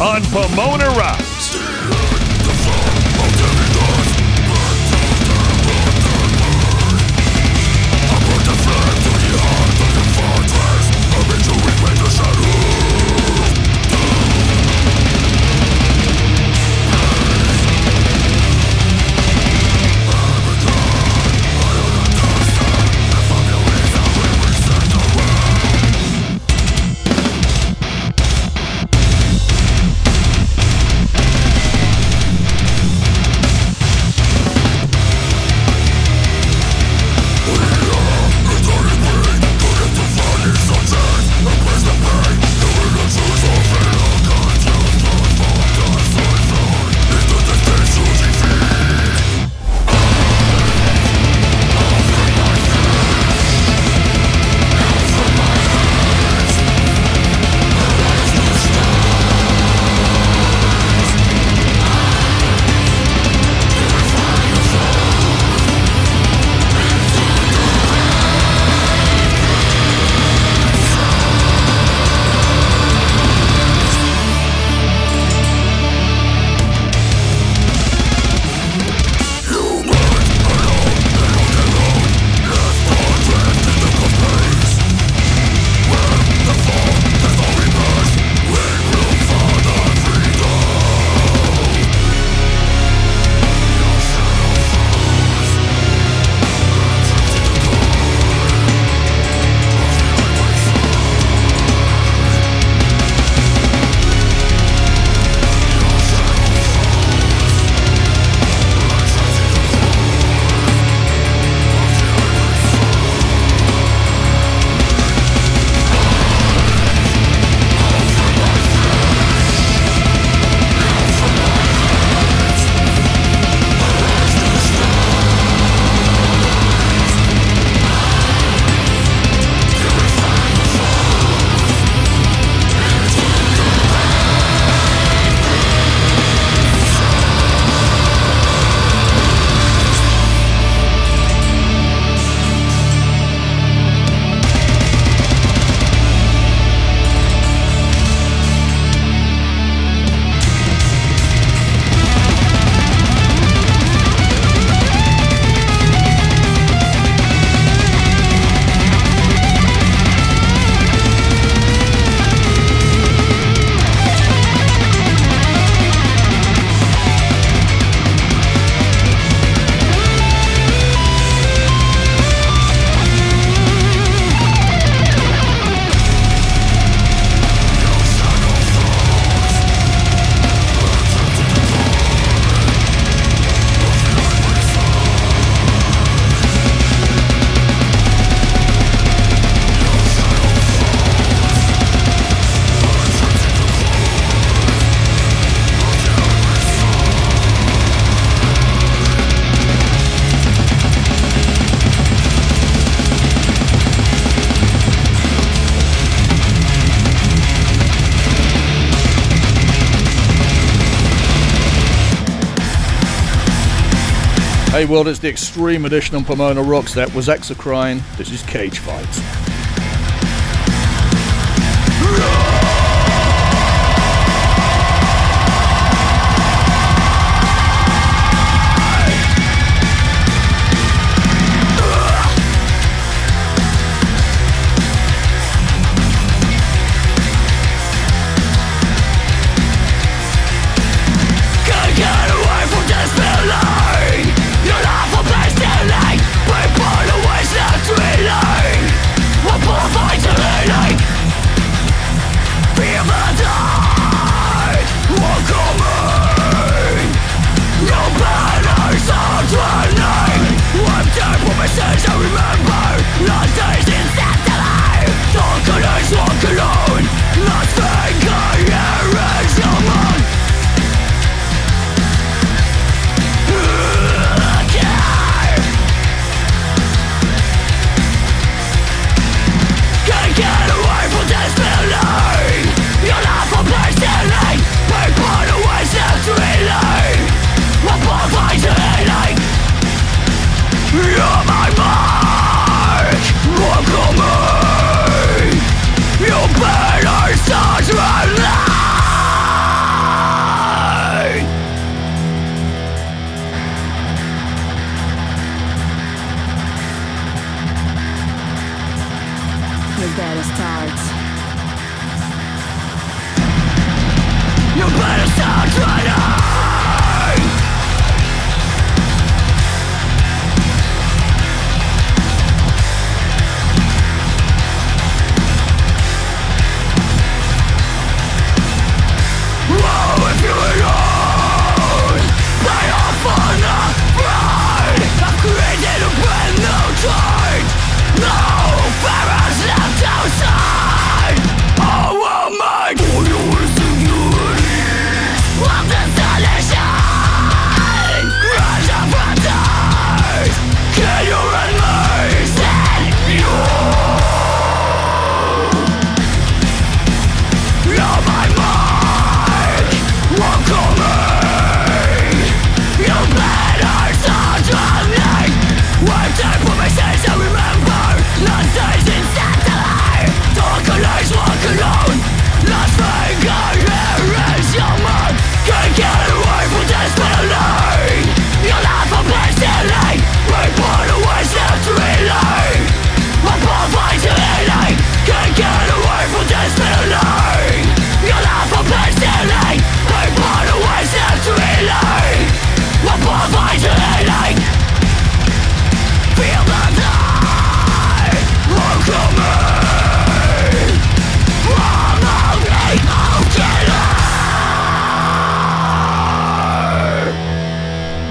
on Pomona Rocks. World, it's the Extreme Edition on Pomona Rocks. That was Exocrine. This is Cage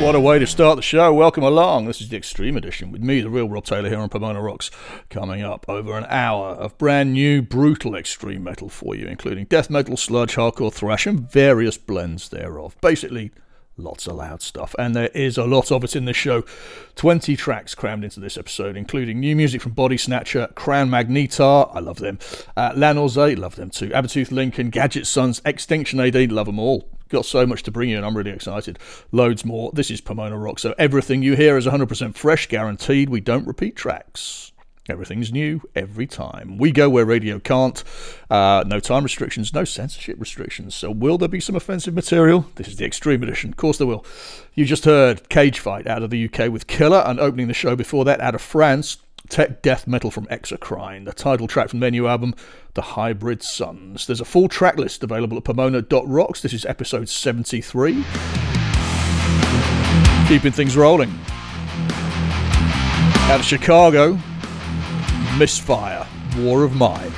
Fight. way to start the show. Welcome along. This is the Extreme Edition with me, the real Rob Taylor, here on Pomona Rocks. Coming up over an hour of brand new, brutal extreme metal for you, including death metal, sludge, hardcore, thrash, and various blends thereof. Basically, lots of loud stuff, and there is a lot of it in this show. 20 tracks crammed into this episode, including new music from Bodysnatcher, Crown Magnetar, I love them, uh, love them too, Abertooth Lincoln, Gadget Sons, Extinction AD, love them all. Got so much to bring you, and I'm really excited. Loads more. This is Pomona Rock, so everything you hear is 100% fresh, guaranteed. We don't repeat tracks. Everything's new every time. We go where radio can't. Uh, no time restrictions, no censorship restrictions. So, will there be some offensive material? This is the Extreme Edition. Of course, there will. You just heard Cage Fight out of the UK with Killer, and opening the show before that out of France, tech death metal from Exocrine, the title track from their new album, The Hybrid Suns. There's a full track list available at pomona.rocks. This is episode 73. Keeping things rolling. Out of Chicago, Misfire, War of Mine.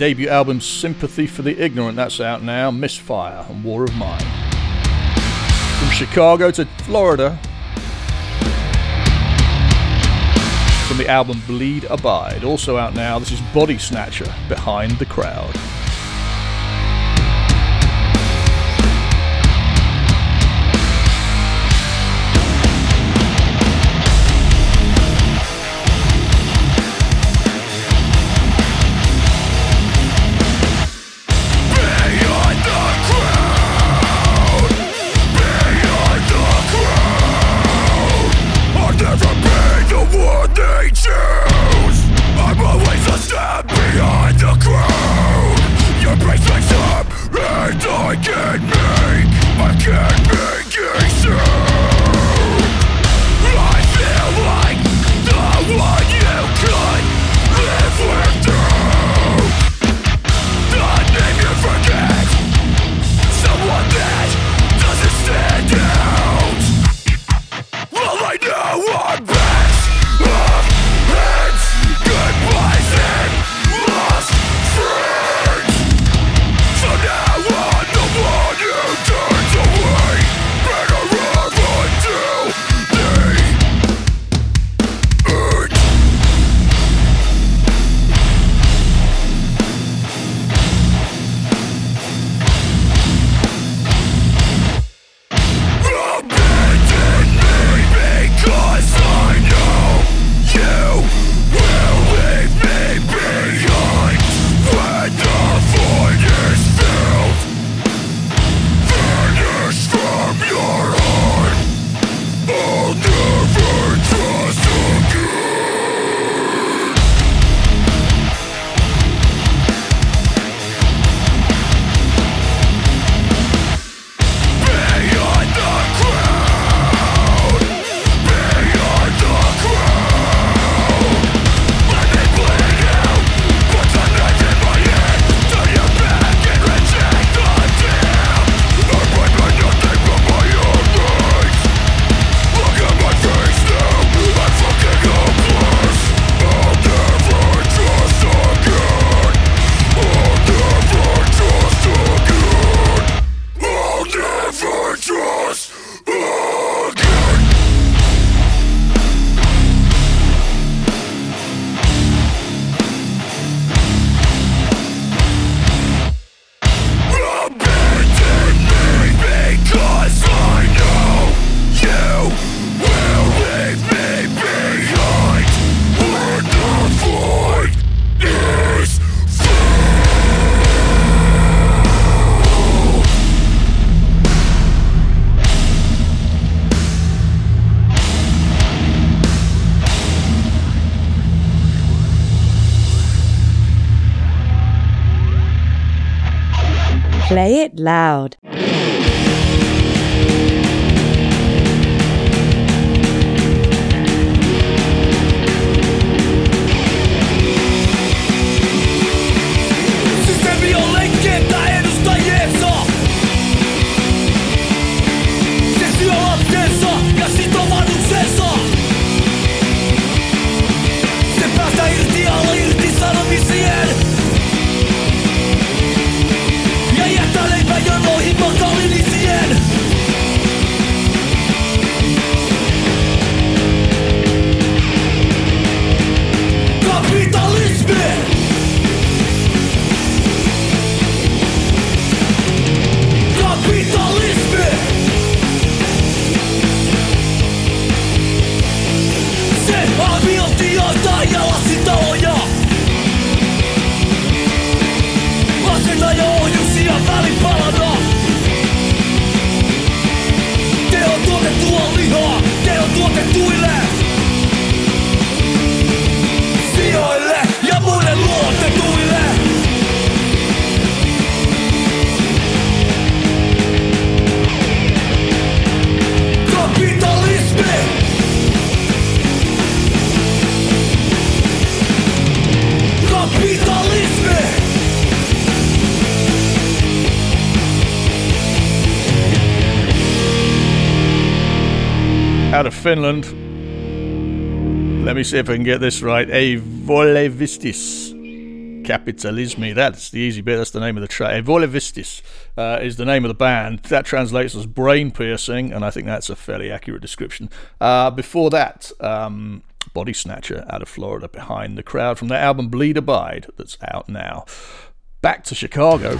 Debut album Sympathy for the Ignorant. That's out now. Misfire and War of Mine. From Chicago to Florida. From the album Bleed Abide. Also out now. This is Bodysnatcher, Behind the Crowd. Play it loud. Finland. Let me see if I can get this right. A Volevistis. Capitalisme. That's the easy bit. That's the name of the track. Evole uh, is the name of the band. That translates as brain piercing, and I think that's a fairly accurate description. Uh, before that, um, Bodysnatcher out of Florida behind the crowd from their album Bleed Abide that's out now. Back to Chicago.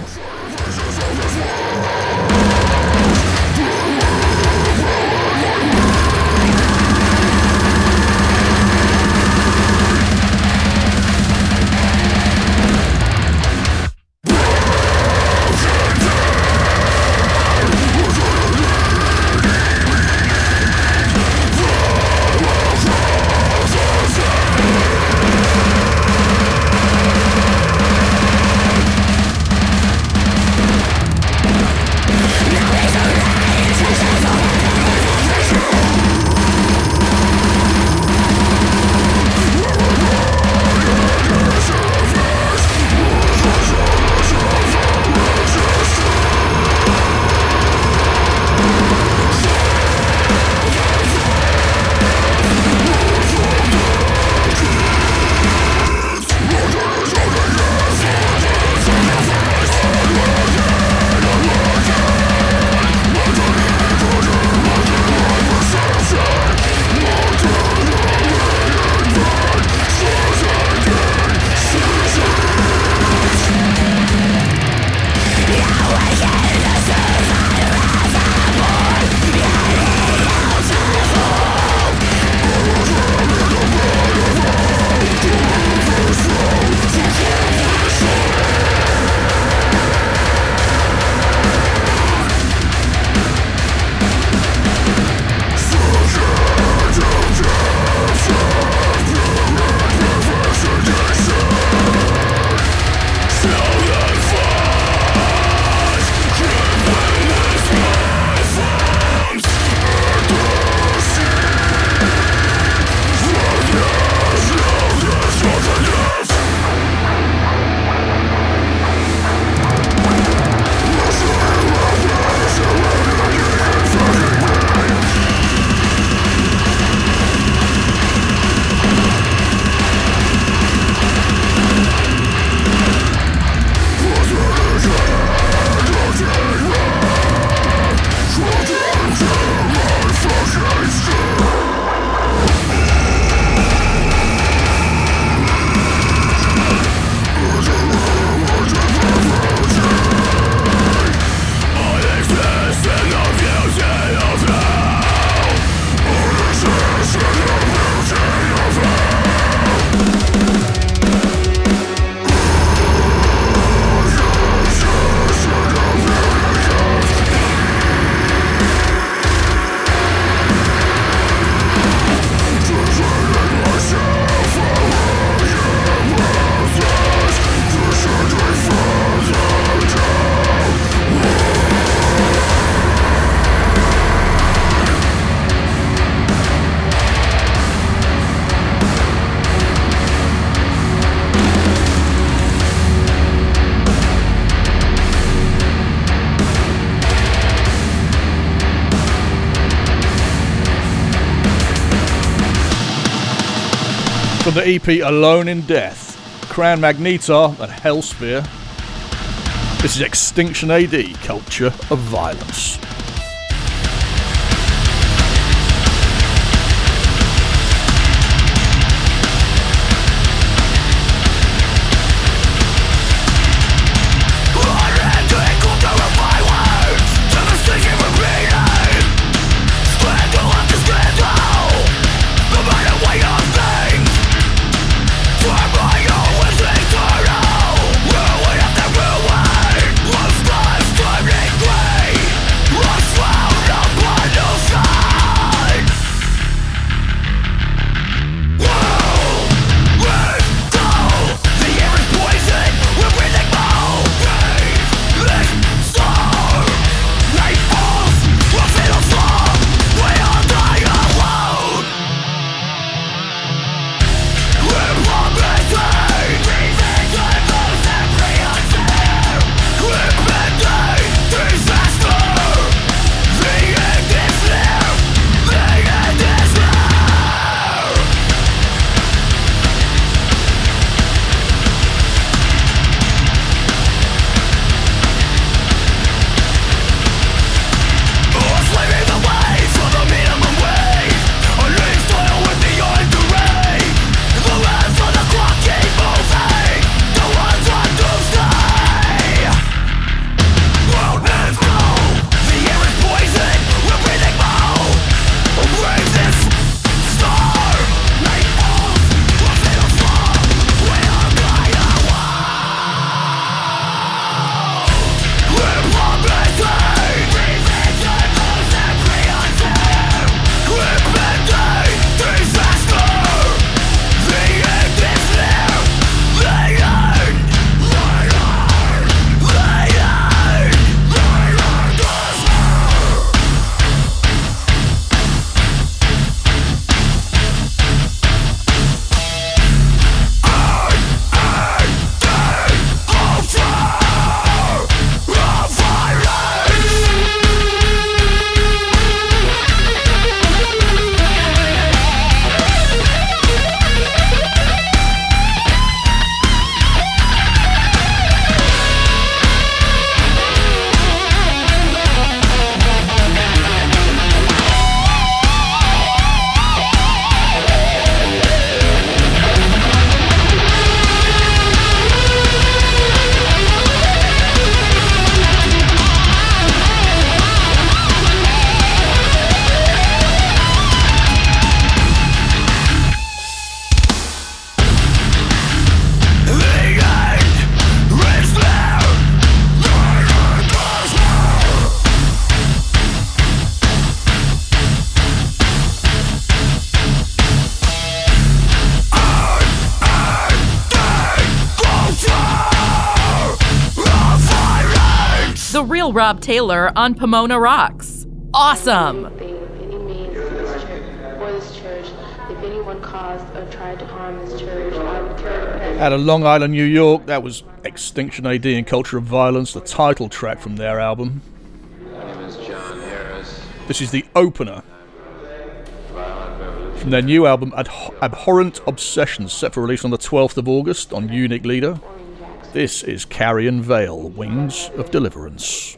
The EP Alone in Death, Crown Magnetar and Hellspear. This is Extinction AD, Culture of Violence. Real Rob Taylor on Pomona Rocks. Awesome! Out of Long Island, New York, that was Extinction AD and Culture of Violence, the title track from their album. This is the opener from their new album Abhorrent Obsessions, set for release on the 12th of August on Unique Leader. This is Carrion Vael, Wings of Deliverance.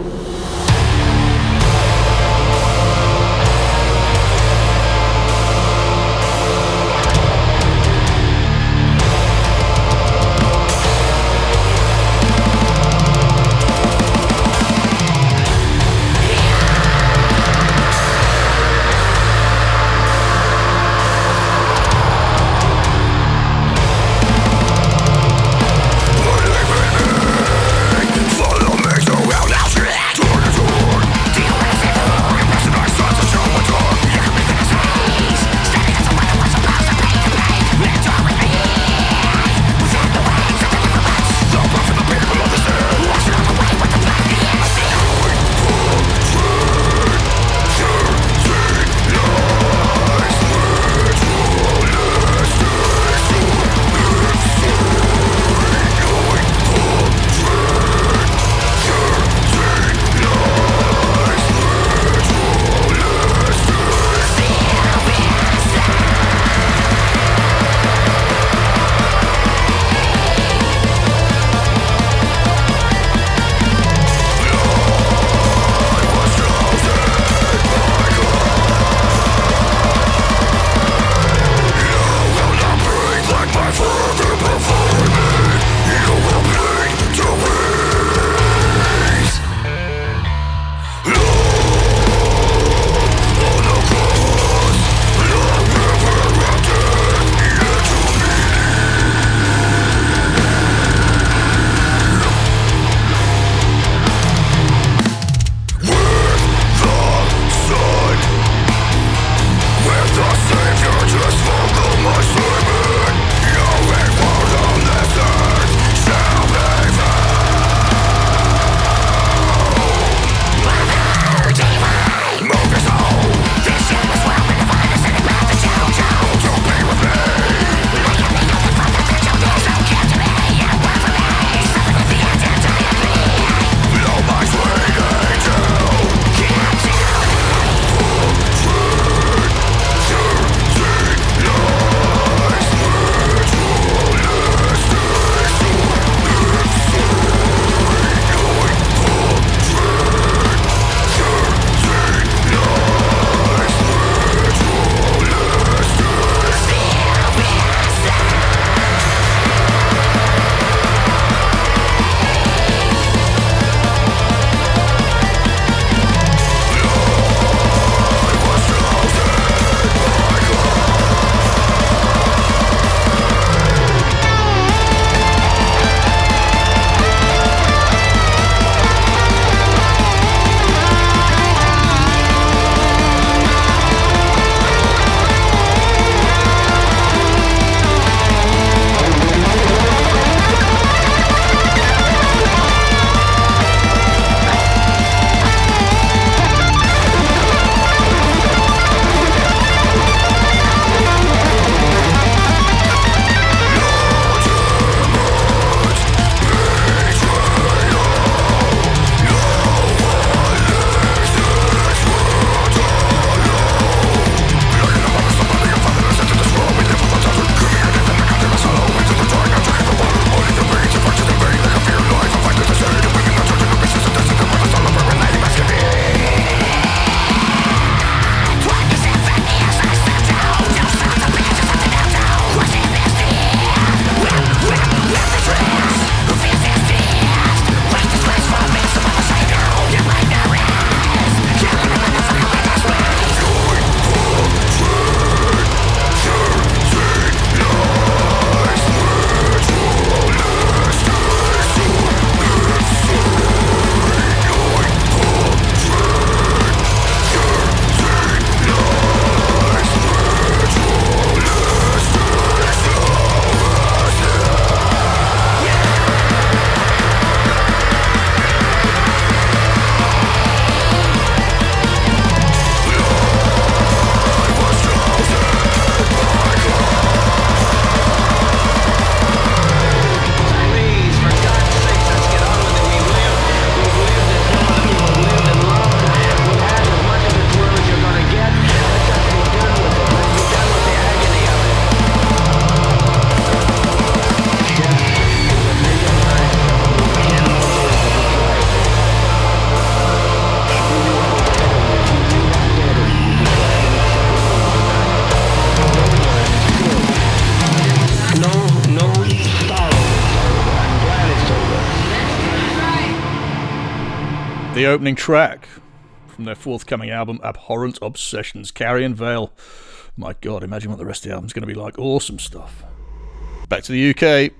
the opening track from their forthcoming album, Abhorrent Obsessions, Carrion Vael. My god, imagine what the rest of the album's going to be like. Awesome stuff. Back to the UK.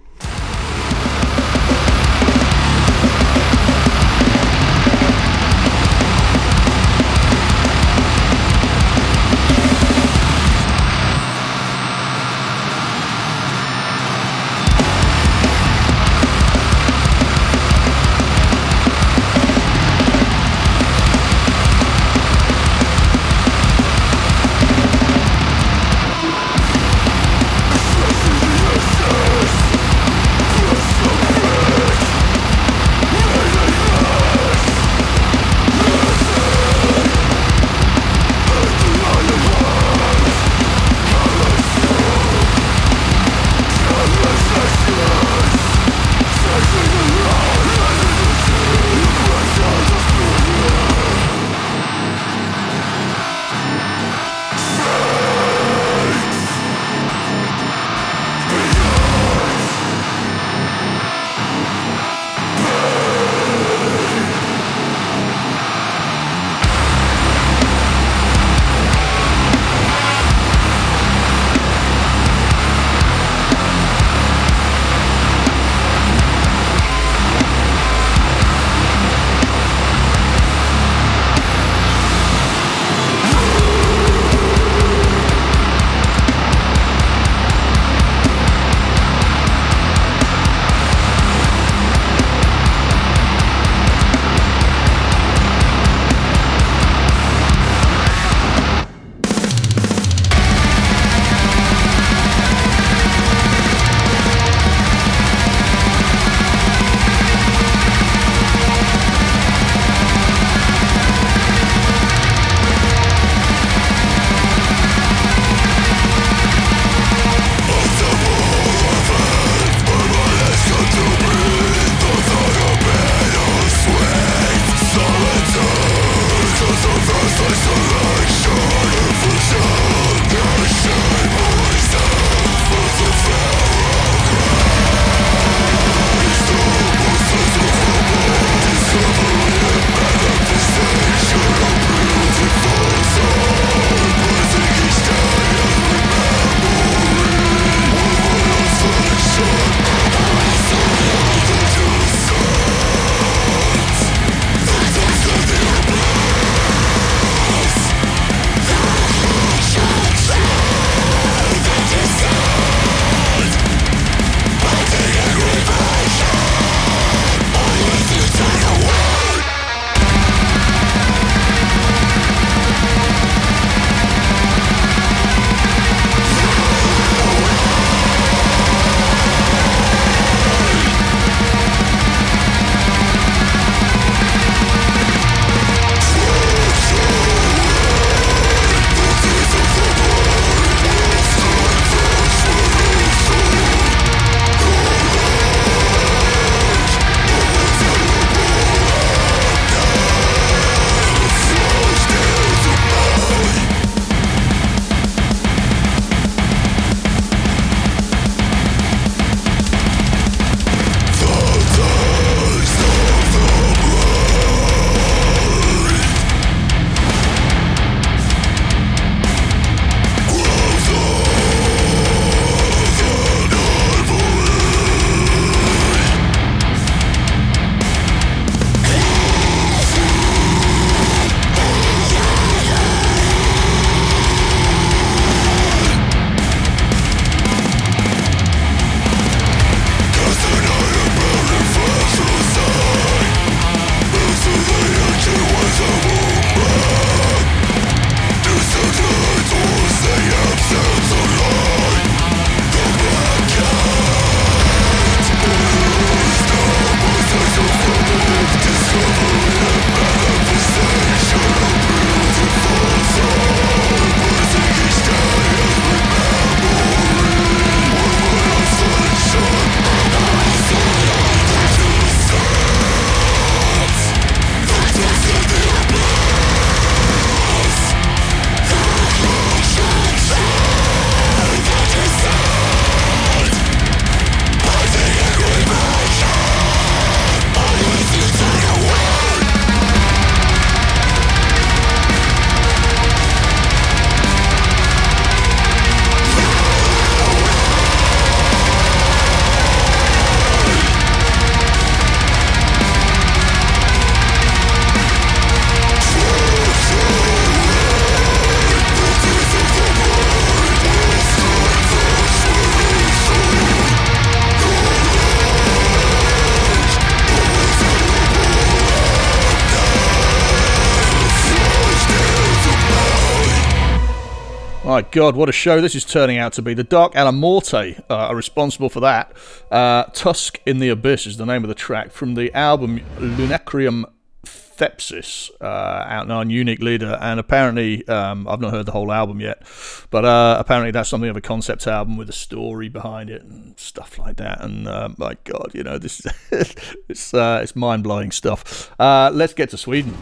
My God, what a show this is turning out to be. The Dark Alamorte uh, are responsible for that. Uh, Tusk in the Abyss is the name of the track from the album Lunacrium Thepsis, uh, out now on Unique Leader, and apparently um, I've not heard the whole album yet, but uh, apparently that's something of a concept album with a story behind it and stuff like that. And uh, my God, you know this is it's uh, it's mind blowing stuff. Uh, let's get to Sweden.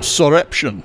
Soreption.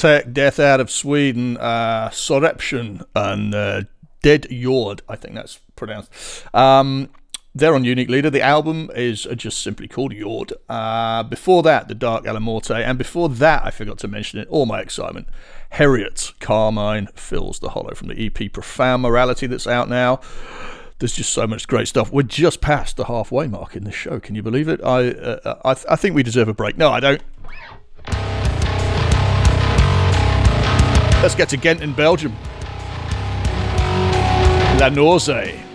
Tech, Death Out of Sweden, uh, and uh, Dead Jord, I think that's pronounced. Um, they're on Unique Leader. The album is just simply called Jord. Uh, before that, The Dark Alamorte, and before that, I forgot to mention it, all my excitement, Heriot, Carmine Fills the Hollow from the EP Profound Morality that's out now. There's just so much great stuff. We're just past the halfway mark in this show. Can you believe it? I uh, I, th- I think we deserve a break. No, I don't. Let's get to Ghent in Belgium. La Nausée.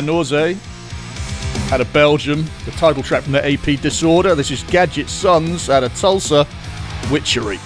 La out of Belgium. The title track from their EP Disorder. This is Gadget Sons out of Tulsa, Witchery.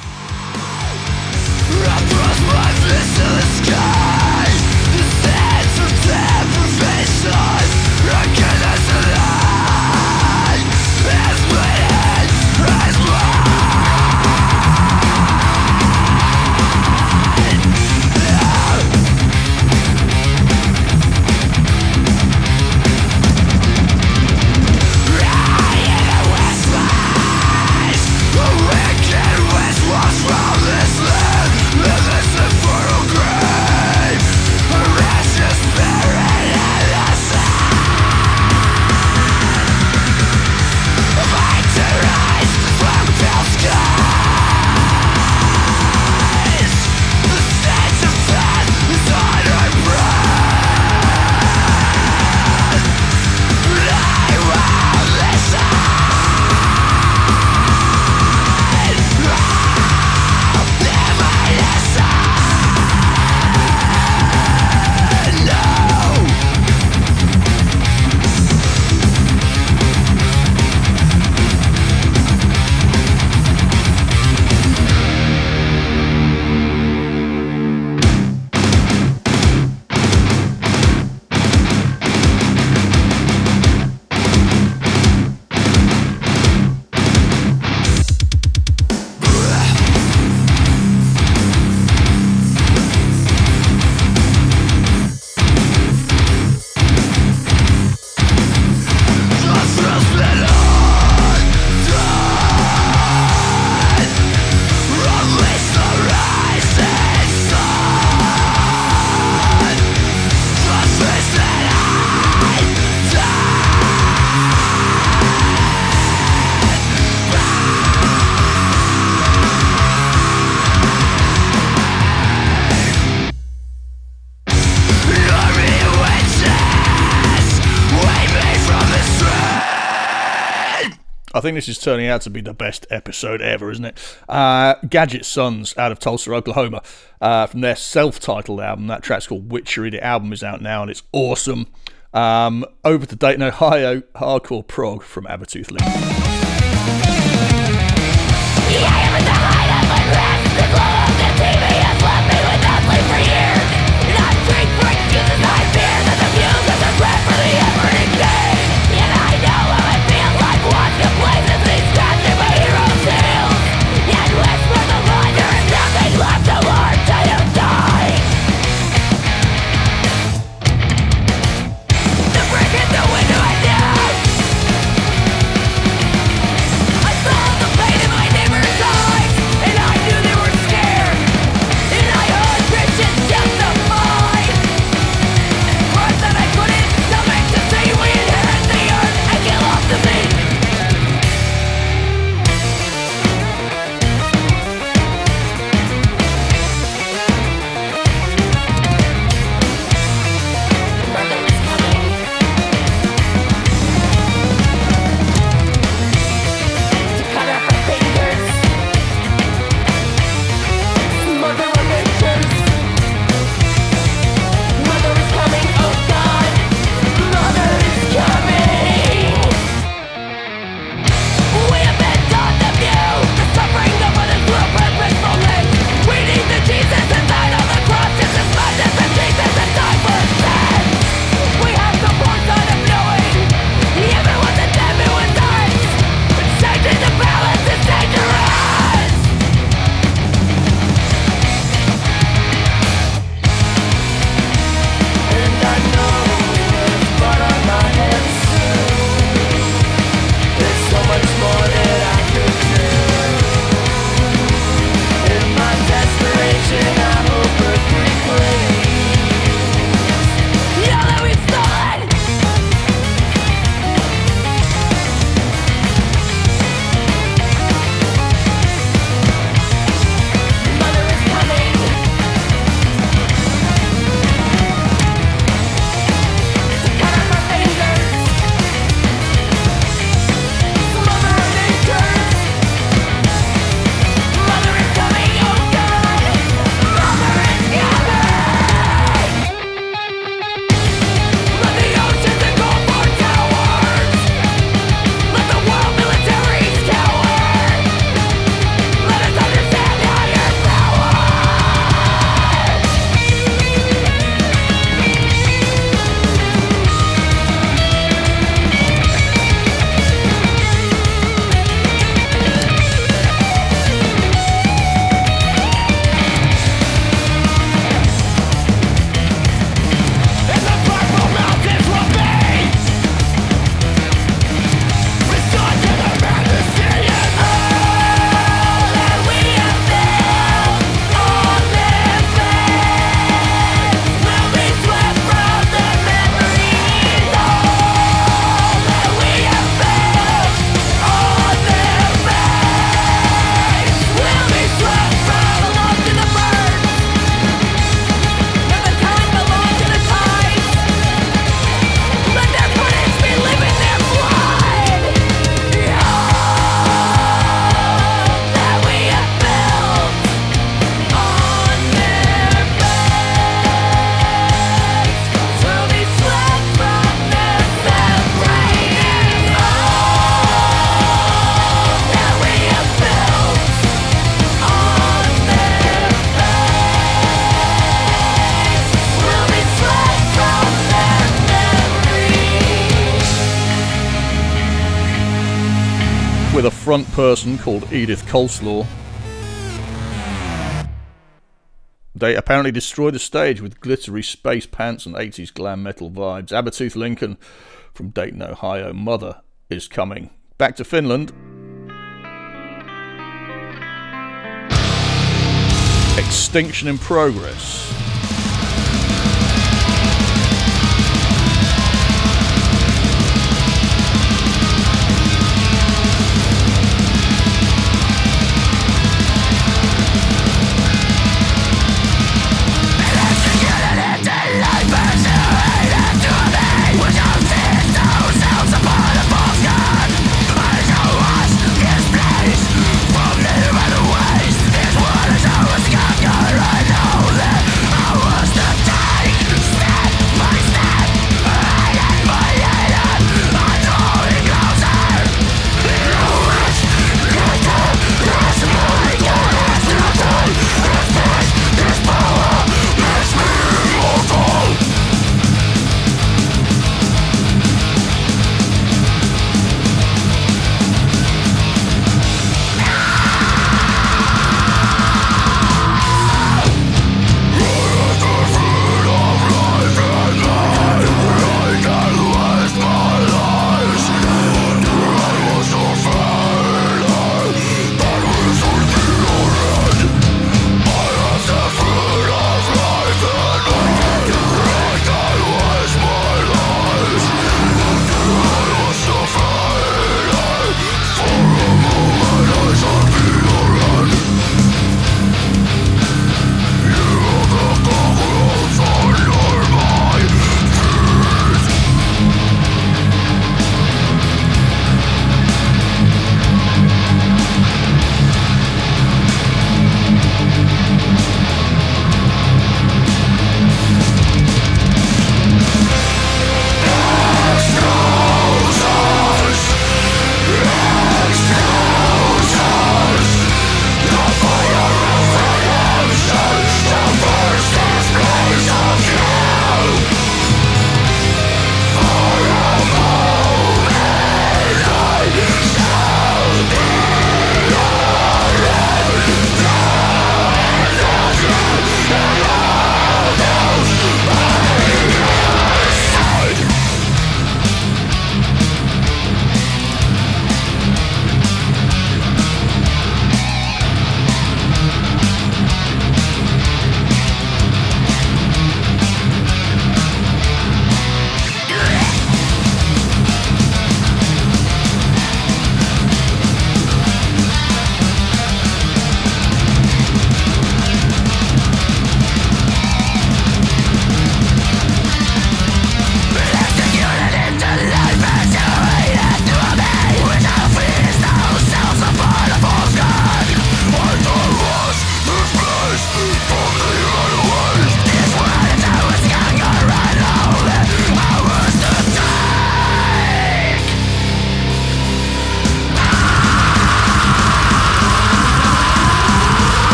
think this is turning out to be the best episode ever, isn't it? Uh, Gadget Sons out of Tulsa, Oklahoma, uh, from their self titled album. That track's called Witchery. The album is out now and it's awesome. Um, over to Dayton, Ohio, Hardcore Prog from Abertooth Lee. Yeah, person called Edith Coleslaw. They apparently destroyed the stage with glittery space pants and 80s glam metal vibes. Abertooth Lincoln from Dayton, Ohio. Mother is coming. Back to Finland. Extinction in progress.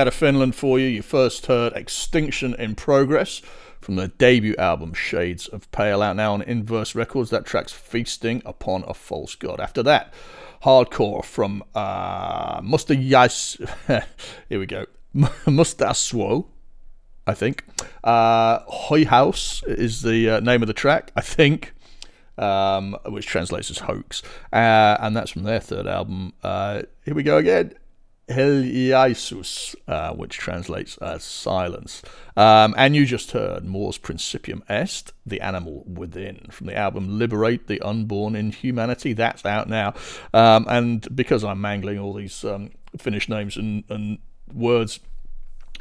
Out of Finland for you. You first heard Extinction in Progress from their debut album Shades of Pale, out now on Inverse Records. That track's Feasting Upon a False God. After that, Hardcore from uh, Mustajas. Here we go. Mustaswo, I think. Uh, Hoy House is the uh, name of the track, I think. Um, which translates as hoax, uh, and that's from their third album. Uh, here we go again. Heliaisus, uh, which translates as silence. Um, and you just heard Mors Principium Est, The Animal Within, from the album Liberate the Unborn Inhumanity. That's out now. Um, and because I'm mangling all these um, Finnish names and, and words,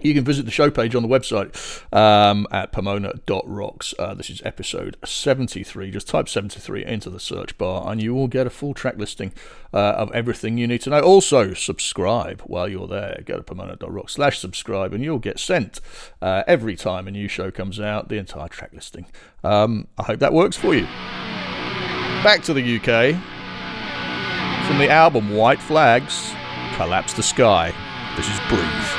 you can visit the show page on the website um, at pomona.rocks. Uh, this is episode 73. Just type 73 into the search bar and you will get a full track listing uh, of everything you need to know. Also, subscribe while you're there. Go to pomona.rocks slash subscribe and you'll get sent uh, every time a new show comes out the entire track listing. Um, I hope that works for you. Back to the UK. From the album White Flags, Collapse the Sky. This is Breathe.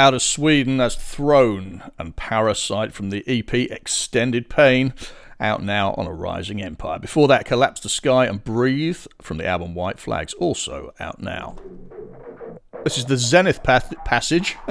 out of Sweden, that's Throne and Parasite from the EP Extended Pain, out now on Arising Empire. Before that, Collapse the Sky and Breathe from the album White Flags, also out now. This is the Zenith path- Passage.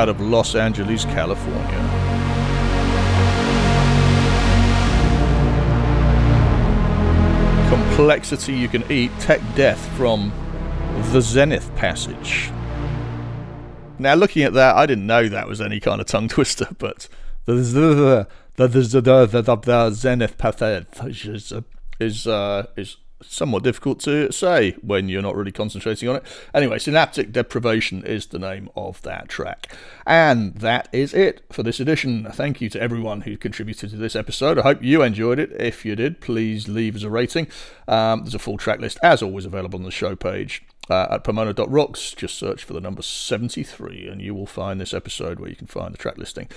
out of Los Angeles, California. Complexity you can eat, tech death from the Zenith Passage. Now, looking at that, I didn't know that was any kind of tongue twister, but the the the the, the, the, Zenith Passage is is uh, is somewhat difficult to say when you're not really concentrating on it. Anyway, Synaptic Deprivation is the name of that track. And that is it for this edition. Thank you to everyone who contributed to this episode. I hope you enjoyed it. If you did, please leave us a rating. Um, there's a full track list, as always, available on the show page. Uh, at pomona.rocks, just search for the number 73 and you will find this episode where you can find the track listing.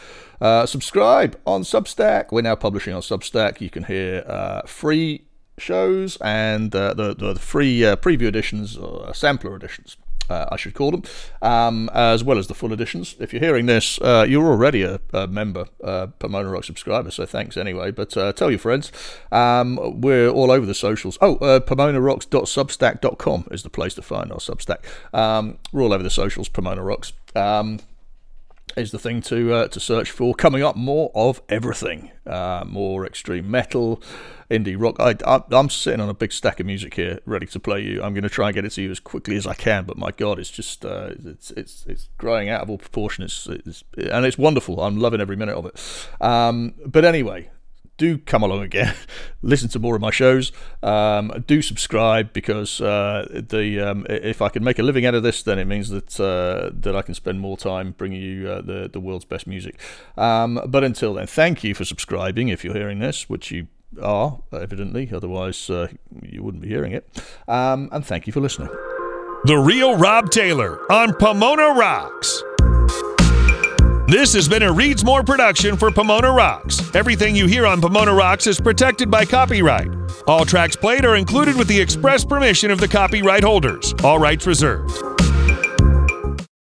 Uh, subscribe on Substack. We're now publishing on Substack. You can hear uh, free shows and uh, the, the free uh, preview editions, or sampler editions. Uh, I should call them, um, as well as the full editions. If you're hearing this, uh, you're already a, a member, uh, Pomona Rock subscriber, so thanks anyway. But uh, tell your friends. Um, we're all over the socials. Oh, uh, PomonaRocks.substack.com is the place to find our Substack. Um, we're all over the socials, Pomona Rocks. Um, is the thing to uh, to search for. Coming up, more of everything, uh, more extreme metal, indie rock. I, am sitting on a big stack of music here, ready to play you. I'm going to try and get it to you as quickly as I can, but my God, it's just uh, it's it's it's growing out of all proportion. It's, it's, and it's wonderful. I'm loving every minute of it. Um, but anyway, do come along again, listen to more of my shows. Um, do subscribe because uh, the um, if I can make a living out of this, then it means that uh, that I can spend more time bringing you uh, the the world's best music. Um, but until then, thank you for subscribing. If you're hearing this, which you are evidently, otherwise uh, you wouldn't be hearing it. Um, and thank you for listening. The real Rob Taylor on Pomona Rocks. This has been a Reads More production for Pomona Rocks. Everything you hear on Pomona Rocks is protected by copyright. All tracks played are included with the express permission of the copyright holders. All rights reserved.